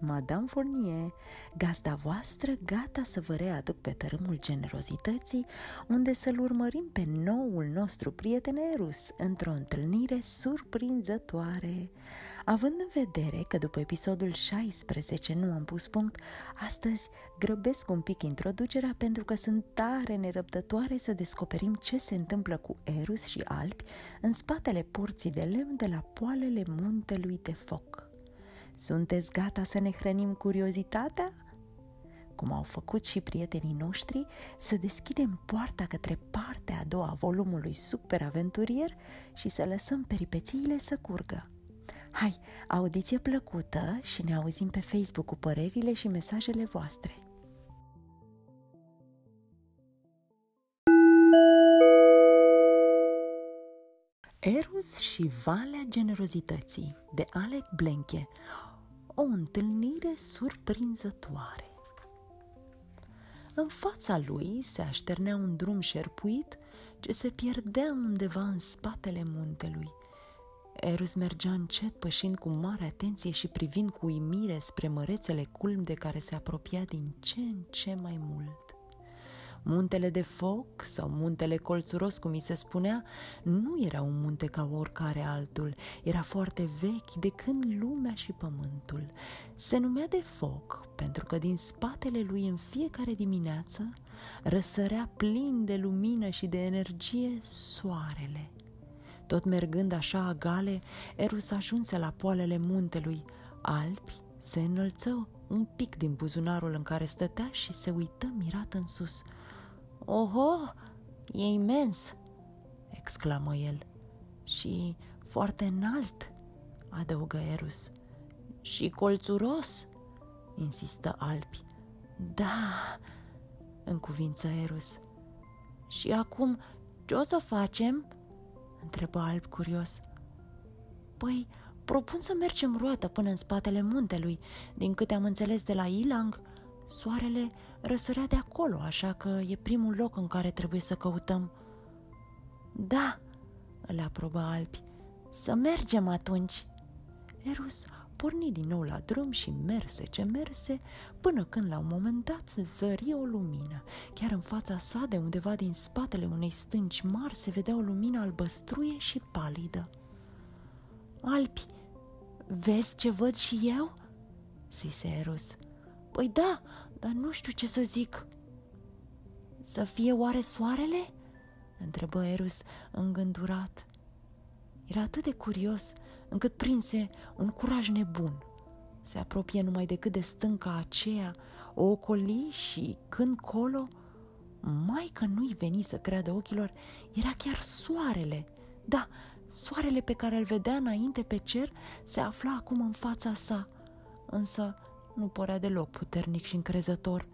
eu, Madame Fournier, gazda voastră gata să vă readuc pe tărâmul generozității, unde să-l urmărim pe noul nostru prieten Erus într-o întâlnire surprinzătoare. Având în vedere că după episodul 16 nu am pus punct, astăzi grăbesc un pic introducerea pentru că sunt tare nerăbdătoare să descoperim ce se întâmplă cu Erus și Alpi în spatele porții de lemn de la poalele muntelui de foc. Sunteți gata să ne hrănim curiozitatea? Cum au făcut și prietenii noștri, să deschidem poarta către partea a doua a volumului Super Aventurier și să lăsăm peripețiile să curgă. Hai, audiție plăcută și ne auzim pe Facebook cu părerile și mesajele voastre. Erus și Valea Generozității de Alec Blenche. O întâlnire surprinzătoare. În fața lui se așternea un drum șerpuit ce se pierdea undeva în spatele muntelui – Erus mergea încet, pășind cu mare atenție și privind cu uimire spre mărețele culmi de care se apropia din ce în ce mai mult. Muntele de foc sau muntele colțuros, cum mi se spunea, nu era un munte ca oricare altul, era foarte vechi de când lumea și pământul. Se numea de foc pentru că din spatele lui în fiecare dimineață răsărea plin de lumină și de energie soarele. Tot mergând așa agale, Erus ajunse la poalele muntelui. Alpi se înălță un pic din buzunarul în care stătea și se uită mirat în sus. Oho, e imens!" exclamă el. Și foarte înalt, adăugă Erus. Și colțuros, insistă Alpi. Da, în cuvință Erus. Și acum ce o să facem? întrebă Alb curios. Păi, propun să mergem roată până în spatele muntelui. Din câte am înțeles de la Ilang, soarele răsărea de acolo, așa că e primul loc în care trebuie să căutăm. Da, îl aprobă Albi. Să mergem atunci. Erus porni din nou la drum și merse ce merse, până când la un moment dat zări o lumină. Chiar în fața sa, de undeva din spatele unei stânci mari, se vedea o lumină albăstruie și palidă. Alpi, vezi ce văd și eu?" zise Eros. Păi da, dar nu știu ce să zic." Să fie oare soarele?" întrebă Erus îngândurat. Era atât de curios încât prinse un curaj nebun. Se apropie numai decât de stânca aceea, o ocoli și când colo, mai că nu-i veni să creadă ochilor, era chiar soarele. Da, soarele pe care îl vedea înainte pe cer se afla acum în fața sa, însă nu părea deloc puternic și încrezător.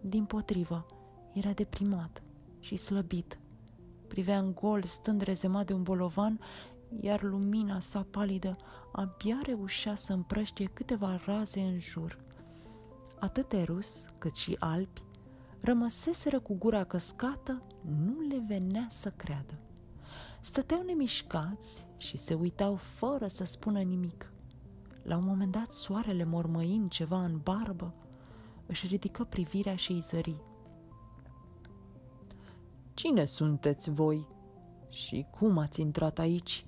Din potrivă, era deprimat și slăbit. Privea în gol, stând rezemat de un bolovan iar lumina sa palidă abia reușea să împrăștie câteva raze în jur. Atât Erus cât și Alpi rămăseseră cu gura căscată, nu le venea să creadă. Stăteau nemișcați și se uitau fără să spună nimic. La un moment dat, soarele mormăind ceva în barbă, își ridică privirea și îi zări. Cine sunteți voi? Și cum ați intrat aici?"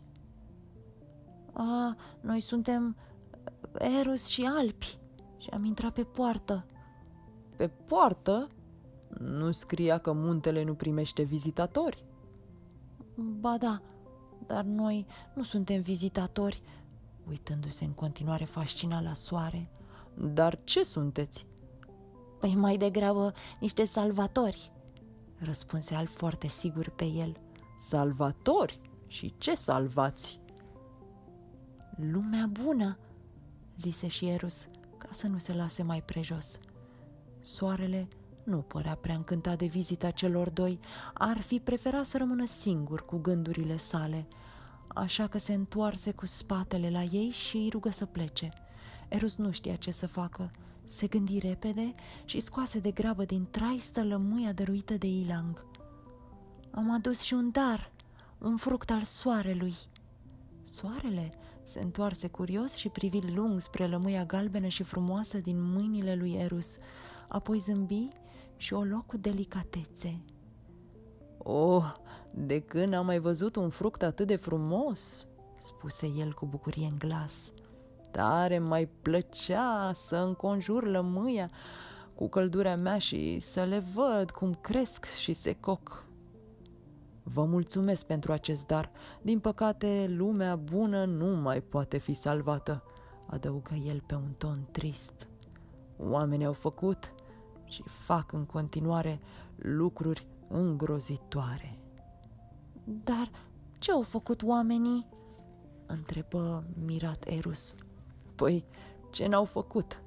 A, noi suntem Eros și Alpi și am intrat pe poartă. Pe poartă? Nu scria că muntele nu primește vizitatori? Ba da, dar noi nu suntem vizitatori, uitându-se în continuare fascinat la soare. Dar ce sunteți? Păi mai degrabă niște salvatori, răspunse al foarte sigur pe el. Salvatori? Și ce salvați? Lumea bună, zise și Erus, ca să nu se lase mai prejos. Soarele nu părea prea încântat de vizita celor doi, ar fi preferat să rămână singur cu gândurile sale, așa că se întoarse cu spatele la ei și îi rugă să plece. Erus nu știa ce să facă, se gândi repede și scoase de grabă din traistă lămâia dăruită de Ilang. Am adus și un dar, un fruct al soarelui. Soarele Se întoarse curios și privi lung spre lămâia galbenă și frumoasă din mâinile lui Erus, apoi zâmbi și o loc cu delicatețe. Oh, de când am mai văzut un fruct atât de frumos?" spuse el cu bucurie în glas. Tare mai plăcea să înconjur lămâia cu căldura mea și să le văd cum cresc și se coc. Vă mulțumesc pentru acest dar. Din păcate, lumea bună nu mai poate fi salvată, adăugă el pe un ton trist. Oamenii au făcut și fac în continuare lucruri îngrozitoare. Dar ce au făcut oamenii? întrebă mirat Erus. Păi, ce n-au făcut?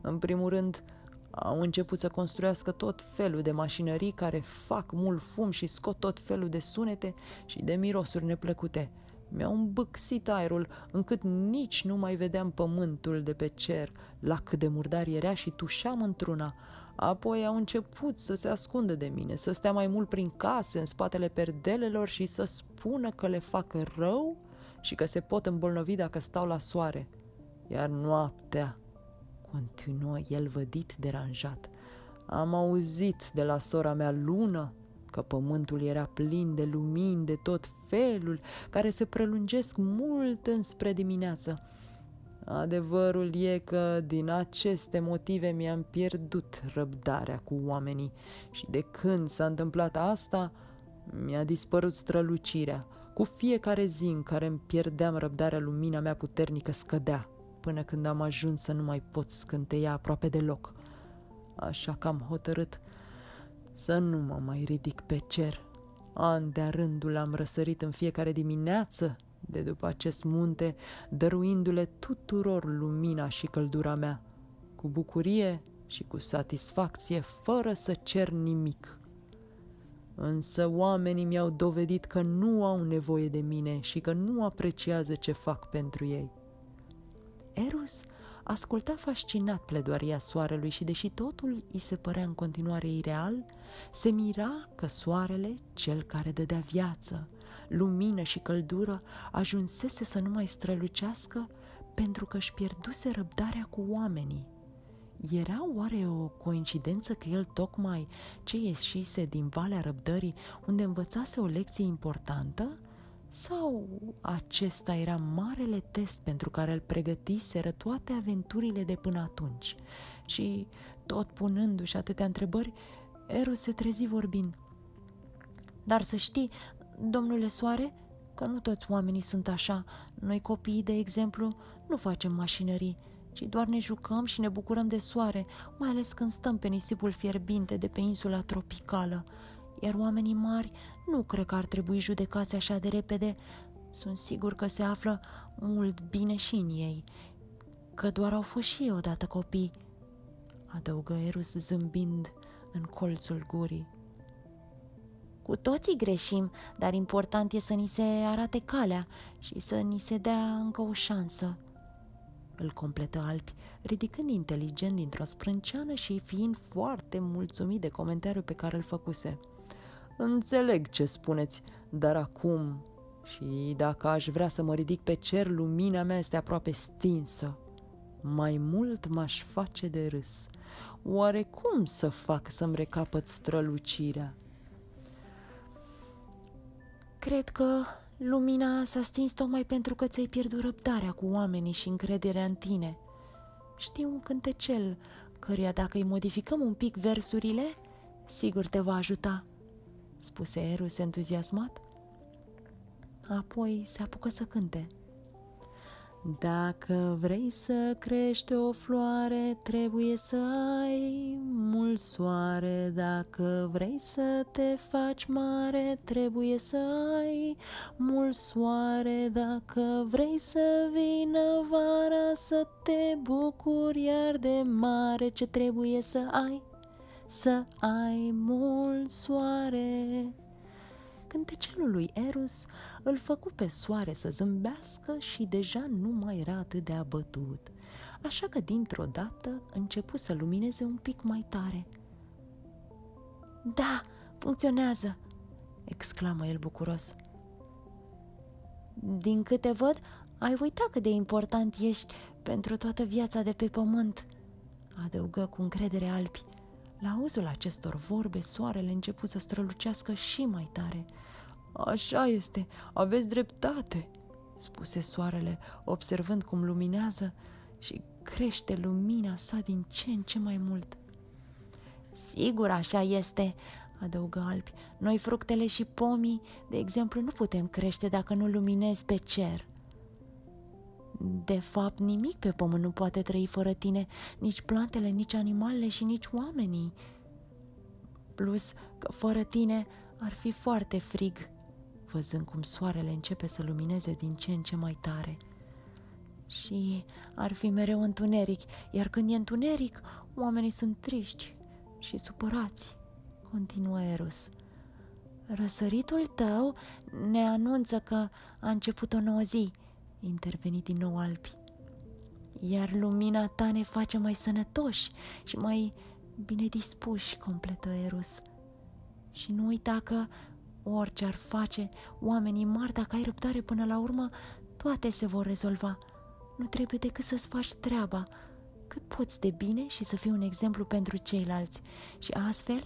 În primul rând, au început să construiască tot felul de mașinării care fac mult fum și scot tot felul de sunete și de mirosuri neplăcute. Mi-au îmbâxit aerul, încât nici nu mai vedeam pământul de pe cer, la cât de murdar era și tușeam într-una. Apoi au început să se ascundă de mine, să stea mai mult prin case, în spatele perdelelor și să spună că le fac rău și că se pot îmbolnăvi dacă stau la soare. Iar noaptea, continuă el vădit deranjat, am auzit de la sora mea lună că pământul era plin de lumini de tot felul, care se prelungesc mult înspre dimineață. Adevărul e că din aceste motive mi-am pierdut răbdarea cu oamenii și de când s-a întâmplat asta, mi-a dispărut strălucirea. Cu fiecare zi în care îmi pierdeam răbdarea, lumina mea puternică scădea, până când am ajuns să nu mai pot scânteia aproape deloc. Așa că am hotărât să nu mă mai ridic pe cer. An de rândul am răsărit în fiecare dimineață de după acest munte, dăruindu-le tuturor lumina și căldura mea, cu bucurie și cu satisfacție, fără să cer nimic. Însă oamenii mi-au dovedit că nu au nevoie de mine și că nu apreciază ce fac pentru ei. Eros asculta fascinat pledoaria soarelui și deși totul îi se părea în continuare ireal, se mira că soarele, cel care dădea viață, lumină și căldură, ajunsese să nu mai strălucească pentru că își pierduse răbdarea cu oamenii. Era oare o coincidență că el tocmai ce ieșise din Valea Răbdării, unde învățase o lecție importantă? Sau acesta era marele test pentru care îl pregătiseră toate aventurile de până atunci? Și, tot punându-și atâtea întrebări, Eru se trezi vorbind. Dar să știi, domnule Soare, că nu toți oamenii sunt așa. Noi copiii, de exemplu, nu facem mașinării, ci doar ne jucăm și ne bucurăm de soare, mai ales când stăm pe nisipul fierbinte de pe insula tropicală. Iar oamenii mari nu cred că ar trebui judecați așa de repede. Sunt sigur că se află mult bine și în ei, că doar au fost și ei odată copii, adăugă Erus zâmbind în colțul gurii. Cu toții greșim, dar important e să ni se arate calea și să ni se dea încă o șansă. Îl completă Alpi, ridicând inteligent dintr-o sprânceană și fiind foarte mulțumit de comentariul pe care îl făcuse. Înțeleg ce spuneți, dar acum și dacă aș vrea să mă ridic pe cer, lumina mea este aproape stinsă. Mai mult m-aș face de râs. Oare cum să fac să-mi recapăt strălucirea? Cred că lumina s-a stins tocmai pentru că ți-ai pierdut răbdarea cu oamenii și încrederea în tine. Știu un cântecel căruia dacă îi modificăm un pic versurile, sigur te va ajuta, spuse Erus entuziasmat. Apoi se apucă să cânte. Dacă vrei să crești o floare, trebuie să ai mult soare. Dacă vrei să te faci mare, trebuie să ai mult soare. Dacă vrei să vină vara, să te bucuri iar de mare, ce trebuie să ai? Să ai mult soare. Cântecelul lui Eros îl făcu pe soare să zâmbească și deja nu mai era atât de abătut, așa că dintr-o dată începu să lumineze un pic mai tare. Da, funcționează!" exclamă el bucuros. Din câte văd, Ai uitat cât de important ești pentru toată viața de pe pământ, adăugă cu încredere Alpi. La auzul acestor vorbe, soarele început să strălucească și mai tare. Așa este, aveți dreptate, spuse soarele, observând cum luminează și crește lumina sa din ce în ce mai mult. Sigur, așa este, adăugă Alpi. Noi fructele și pomii, de exemplu, nu putem crește dacă nu luminezi pe cer. De fapt, nimic pe pământ nu poate trăi fără tine, nici plantele, nici animalele și nici oamenii. Plus că fără tine ar fi foarte frig, văzând cum soarele începe să lumineze din ce în ce mai tare. Și ar fi mereu întuneric, iar când e întuneric, oamenii sunt triști și supărați, continuă Eros. Răsăritul tău ne anunță că a început o nouă zi, interveni din nou Alpi. Iar lumina ta ne face mai sănătoși și mai bine dispuși, completă Eros. Și nu uita că orice ar face, oamenii mari, dacă ai răbdare până la urmă, toate se vor rezolva. Nu trebuie decât să-ți faci treaba, cât poți de bine și să fii un exemplu pentru ceilalți. Și astfel,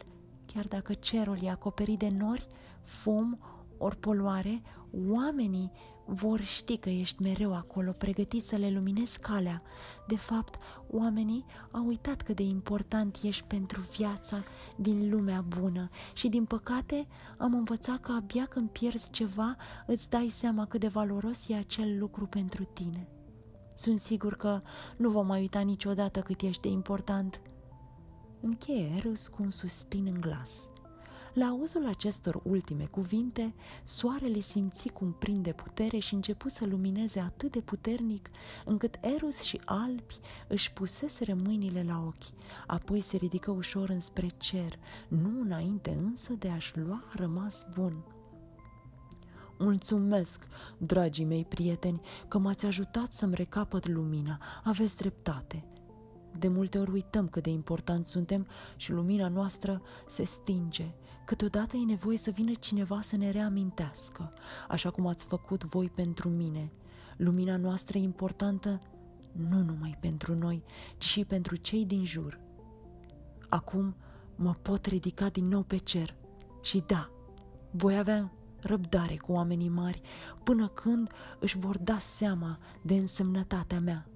chiar dacă cerul e acoperit de nori, fum ori poluare, oamenii vor ști că ești mereu acolo, pregătit să le luminezi calea. De fapt, oamenii au uitat cât de important ești pentru viața din lumea bună și, din păcate, am învățat că abia când pierzi ceva, îți dai seama cât de valoros e acel lucru pentru tine. Sunt sigur că nu vom mai uita niciodată cât ești de important. Încheie Erus cu un suspin în glas. La auzul acestor ultime cuvinte, soarele simți cum prinde putere și începu să lumineze atât de puternic, încât Erus și Alpi își puseseră mâinile la ochi, apoi se ridică ușor înspre cer, nu înainte însă de a-și lua rămas bun. Mulțumesc, dragii mei prieteni, că m-ați ajutat să-mi recapăt lumina. Aveți dreptate. De multe ori uităm cât de important suntem și lumina noastră se stinge. Câteodată e nevoie să vină cineva să ne reamintească, așa cum ați făcut voi pentru mine. Lumina noastră e importantă nu numai pentru noi, ci și pentru cei din jur. Acum mă pot ridica din nou pe cer și da, voi avea răbdare cu oamenii mari până când își vor da seama de însemnătatea mea.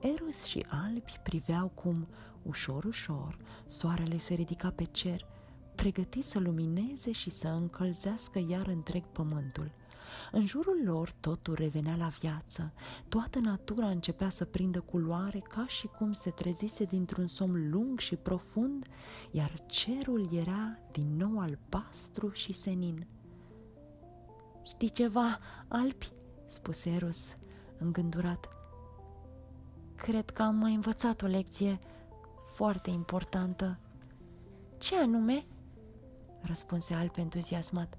Eros și albi priveau cum, ușor, ușor, soarele se ridica pe cer, pregătit să lumineze și să încălzească iar întreg pământul. În jurul lor totul revenea la viață, toată natura începea să prindă culoare ca și cum se trezise dintr-un somn lung și profund, iar cerul era din nou albastru și senin. Știi ceva, Alpi?" spuse Eros, îngândurat. Cred că am mai învățat o lecție foarte importantă. Ce anume? răspunse Alpi entuziasmat.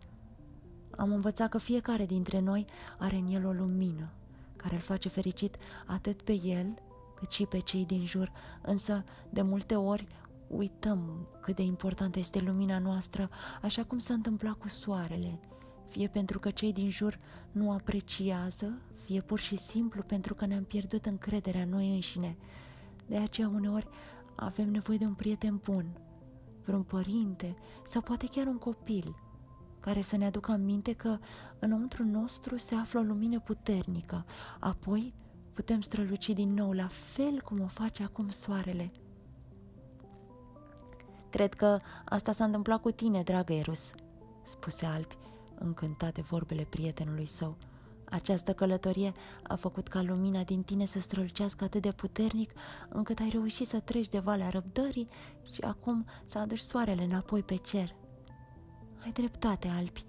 Am învățat că fiecare dintre noi are în el o lumină care îl face fericit atât pe el cât și pe cei din jur, însă de multe ori uităm cât de importantă este lumina noastră, așa cum s-a întâmplat cu soarele fie pentru că cei din jur nu apreciază, fie pur și simplu pentru că ne-am pierdut încrederea noi înșine. De aceea uneori avem nevoie de un prieten bun, vreun părinte sau poate chiar un copil care să ne aducă aminte că înăuntru nostru se află o lumină puternică, apoi putem străluci din nou la fel cum o face acum soarele. Cred că asta s-a întâmplat cu tine, dragă Erus, spuse Albi, încântat de vorbele prietenului său. Această călătorie a făcut ca lumina din tine să strălucească atât de puternic încât ai reușit să treci de valea răbdării și acum să aduci soarele înapoi pe cer. Ai dreptate, Alpi.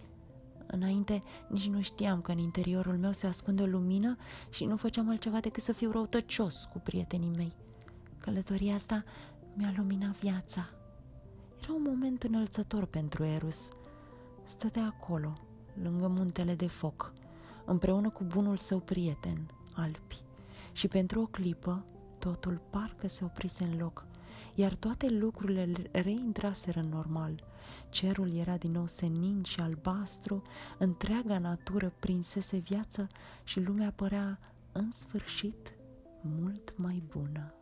Înainte nici nu știam că în interiorul meu se ascunde o lumină și nu făceam altceva decât să fiu răutăcios cu prietenii mei. Călătoria asta mi-a luminat viața. Era un moment înălțător pentru Erus – stătea acolo, lângă muntele de foc, împreună cu bunul său prieten, Alpi, și pentru o clipă totul parcă se oprise în loc iar toate lucrurile reintraseră în normal. Cerul era din nou senin și albastru, întreaga natură prinsese viață și lumea părea în sfârșit mult mai bună.